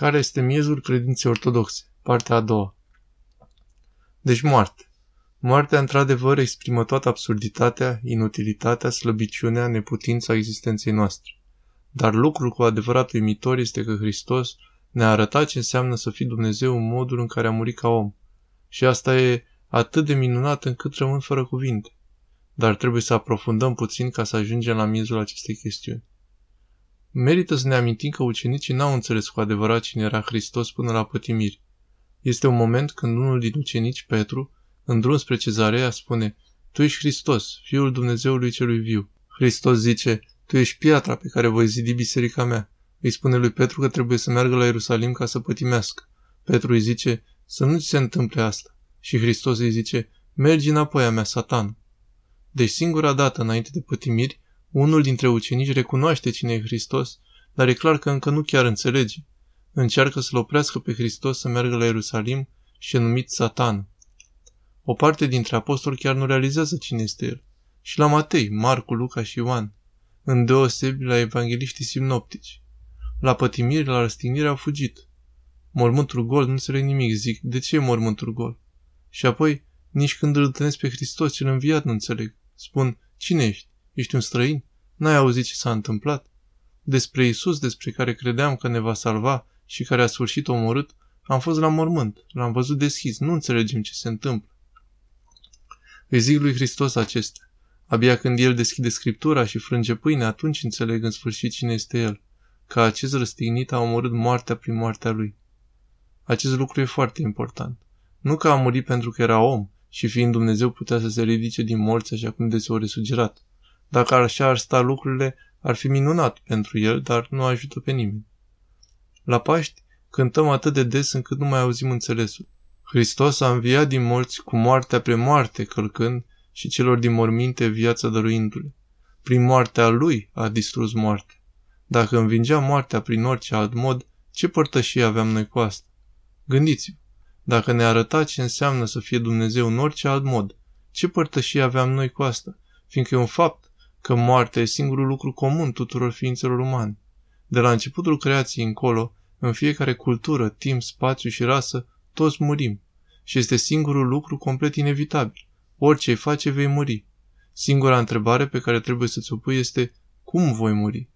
Care este miezul credinței ortodoxe? Partea a doua. Deci moarte. Moartea într-adevăr exprimă toată absurditatea, inutilitatea, slăbiciunea, neputința existenței noastre. Dar lucrul cu adevărat uimitor este că Hristos ne-a arătat ce înseamnă să fii Dumnezeu în modul în care a murit ca om. Și asta e atât de minunat încât rămân fără cuvinte. Dar trebuie să aprofundăm puțin ca să ajungem la miezul acestei chestiuni. Merită să ne amintim că ucenicii n-au înțeles cu adevărat cine era Hristos până la pătimiri. Este un moment când unul din ucenici, Petru, în drum spre cezarea, spune, Tu ești Hristos, Fiul Dumnezeului celui viu. Hristos zice, Tu ești piatra pe care voi zidi biserica mea. Îi spune lui Petru că trebuie să meargă la Ierusalim ca să pătimească. Petru îi zice, să nu ți se întâmple asta. Și Hristos îi zice, mergi înapoi a mea, satan. Deci singura dată înainte de pătimiri, unul dintre ucenici recunoaște cine e Hristos, dar e clar că încă nu chiar înțelege. Încearcă să-l oprească pe Hristos să meargă la Ierusalim și e numit Satan. O parte dintre apostoli chiar nu realizează cine este el. Și la Matei, Marcu, Luca și Ioan, îndeosebi la evangeliștii simnoptici. La pătimiri, la răstignire au fugit. Mormântul gol nu înțeleg nimic, zic, de ce e mormântul gol? Și apoi, nici când îl întâlnesc pe Hristos cel înviat nu înțeleg. Spun, cine ești? Ești un străin? N-ai auzit ce s-a întâmplat? Despre Isus, despre care credeam că ne va salva și care a sfârșit omorât, am fost la mormânt, l-am văzut deschis, nu înțelegem ce se întâmplă. Îi zic lui Hristos acestea. Abia când el deschide Scriptura și frânge pâine, atunci înțeleg în sfârșit cine este el, că acest răstignit a omorât moartea prin moartea lui. Acest lucru e foarte important. Nu că a murit pentru că era om și fiind Dumnezeu putea să se ridice din morți așa cum deseori sugerat. Dacă așa ar sta lucrurile, ar fi minunat pentru el, dar nu ajută pe nimeni. La Paști cântăm atât de des încât nu mai auzim înțelesul. Hristos a înviat din morți cu moartea pre moarte călcând și celor din morminte viața dăruindu-le. Prin moartea lui a distrus moartea. Dacă învingea moartea prin orice alt mod, ce părtășie aveam noi cu asta? Gândiți-vă, dacă ne arăta ce înseamnă să fie Dumnezeu în orice alt mod, ce părtășie aveam noi cu asta? Fiindcă e un fapt că moartea e singurul lucru comun tuturor ființelor umane. De la începutul creației încolo, în fiecare cultură, timp, spațiu și rasă, toți murim. Și este singurul lucru complet inevitabil. Orice face, vei muri. Singura întrebare pe care trebuie să ți-o pui este cum voi muri?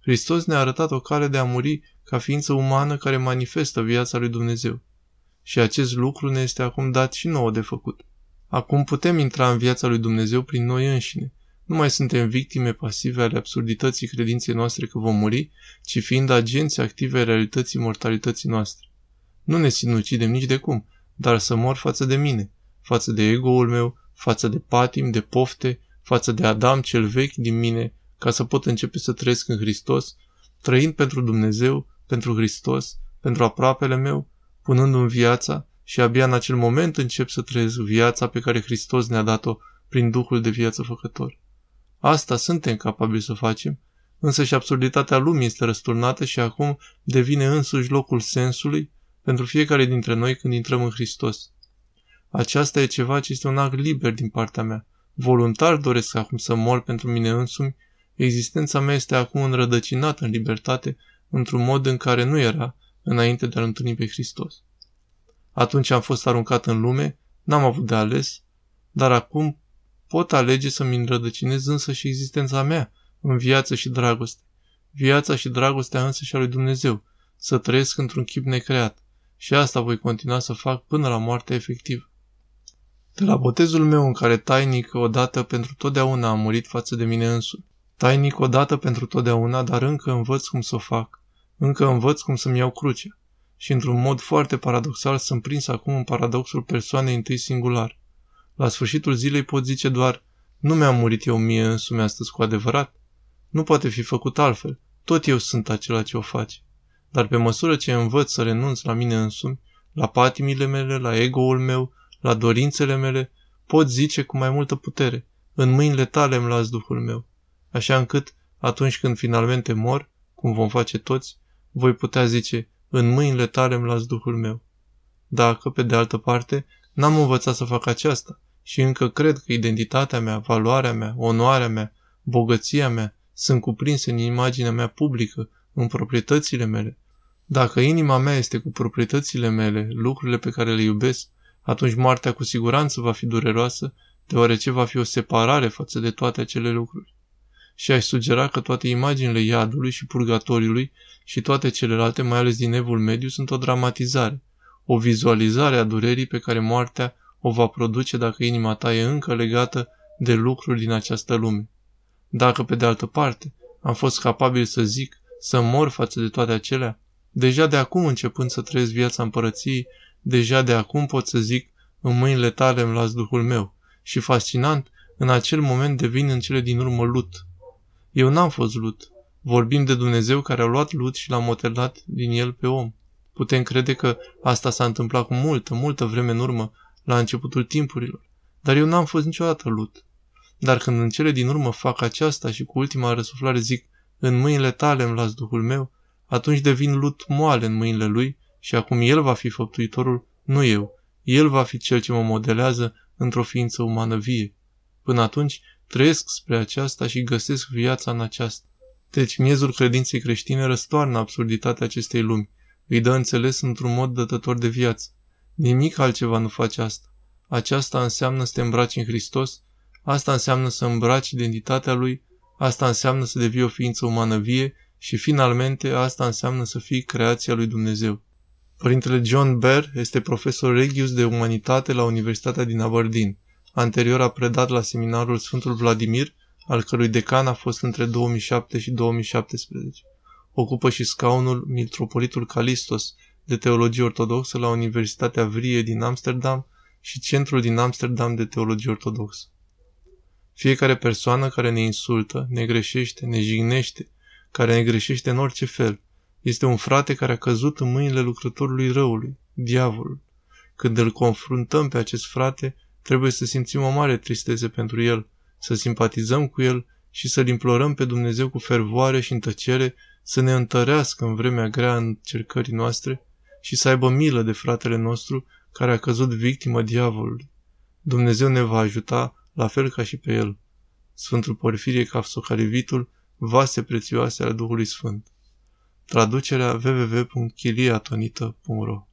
Hristos ne-a arătat o cale de a muri ca ființă umană care manifestă viața lui Dumnezeu. Și acest lucru ne este acum dat și nouă de făcut. Acum putem intra în viața lui Dumnezeu prin noi înșine. Nu mai suntem victime pasive ale absurdității credinței noastre că vom muri, ci fiind agenți active ai realității mortalității noastre. Nu ne sinucidem nici de cum, dar să mor față de mine, față de ego-ul meu, față de patim, de pofte, față de Adam cel vechi din mine, ca să pot începe să trăiesc în Hristos, trăind pentru Dumnezeu, pentru Hristos, pentru aproapele meu, punându-mi viața și abia în acel moment încep să trăiesc viața pe care Hristos ne-a dat-o prin Duhul de viață făcător. Asta suntem capabili să facem, însă și absurditatea lumii este răsturnată și acum devine însuși locul sensului pentru fiecare dintre noi când intrăm în Hristos. Aceasta e ceva ce este un act liber din partea mea. Voluntar doresc acum să mor pentru mine însumi. Existența mea este acum înrădăcinată în libertate într-un mod în care nu era înainte de a-L întâlni pe Hristos. Atunci am fost aruncat în lume, n-am avut de ales, dar acum pot alege să-mi înrădăcinez însă și existența mea în viață și dragoste. Viața și dragostea însă și a lui Dumnezeu, să trăiesc într-un chip necreat. Și asta voi continua să fac până la moartea efectivă. De la botezul meu în care tainic odată pentru totdeauna a murit față de mine însumi. Tainic odată pentru totdeauna, dar încă învăț cum să o fac. Încă învăț cum să-mi iau crucea. Și într-un mod foarte paradoxal sunt prins acum în paradoxul persoanei întâi singular. La sfârșitul zilei pot zice doar, nu mi-am murit eu mie însumi astăzi cu adevărat. Nu poate fi făcut altfel. Tot eu sunt acela ce o face. Dar pe măsură ce învăț să renunț la mine însumi, la patimile mele, la ego-ul meu, la dorințele mele, pot zice cu mai multă putere, în mâinile tale îmi las Duhul meu, așa încât, atunci când finalmente mor, cum vom face toți, voi putea zice, în mâinile tale îmi las Duhul meu. Dacă, pe de altă parte, n-am învățat să fac aceasta și încă cred că identitatea mea, valoarea mea, onoarea mea, bogăția mea sunt cuprinse în imaginea mea publică, în proprietățile mele, Dacă inima mea este cu proprietățile mele, lucrurile pe care le iubesc, atunci moartea cu siguranță va fi dureroasă, deoarece va fi o separare față de toate acele lucruri. Și aș sugera că toate imaginile iadului și purgatoriului și toate celelalte, mai ales din evul mediu, sunt o dramatizare, o vizualizare a durerii pe care moartea o va produce dacă inima ta e încă legată de lucruri din această lume. Dacă, pe de altă parte, am fost capabil să zic, să mor față de toate acelea, deja de acum începând să trăiesc viața împărăției, deja de acum pot să zic, în mâinile tale îmi las Duhul meu. Și fascinant, în acel moment devin în cele din urmă lut. Eu n-am fost lut. Vorbim de Dumnezeu care a luat lut și l-a motelat din el pe om. Putem crede că asta s-a întâmplat cu multă, multă vreme în urmă, la începutul timpurilor. Dar eu n-am fost niciodată lut. Dar când în cele din urmă fac aceasta și cu ultima răsuflare zic, în mâinile tale îmi las Duhul meu, atunci devin lut moale în mâinile lui și acum el va fi făptuitorul, nu eu. El va fi cel ce mă modelează într-o ființă umană vie. Până atunci, trăiesc spre aceasta și găsesc viața în aceasta. Deci, miezul credinței creștine răstoarnă absurditatea acestei lumi, îi dă înțeles într-un mod dătător de viață. Nimic altceva nu face asta. Aceasta înseamnă să te îmbraci în Hristos, asta înseamnă să îmbraci identitatea Lui, asta înseamnă să devii o ființă umană vie și, finalmente, asta înseamnă să fii creația lui Dumnezeu. Părintele John Bear este profesor regius de umanitate la Universitatea din Aberdeen. Anterior a predat la seminarul Sfântul Vladimir, al cărui decan a fost între 2007 și 2017. Ocupă și scaunul Mitropolitul Calistos de teologie ortodoxă la Universitatea Vrie din Amsterdam și Centrul din Amsterdam de teologie ortodoxă. Fiecare persoană care ne insultă, ne greșește, ne jignește, care ne greșește în orice fel, este un frate care a căzut în mâinile lucrătorului răului, diavolul. Când îl confruntăm pe acest frate, trebuie să simțim o mare tristeze pentru el, să simpatizăm cu el și să-l implorăm pe Dumnezeu cu fervoare și în tăcere să ne întărească în vremea grea în cercării noastre și să aibă milă de fratele nostru care a căzut victimă diavolului. Dumnezeu ne va ajuta la fel ca și pe el. Sfântul Porfirie Cafsocalivitul, vase prețioase ale Duhului Sfânt. Traducerea www.chiliatonita.ro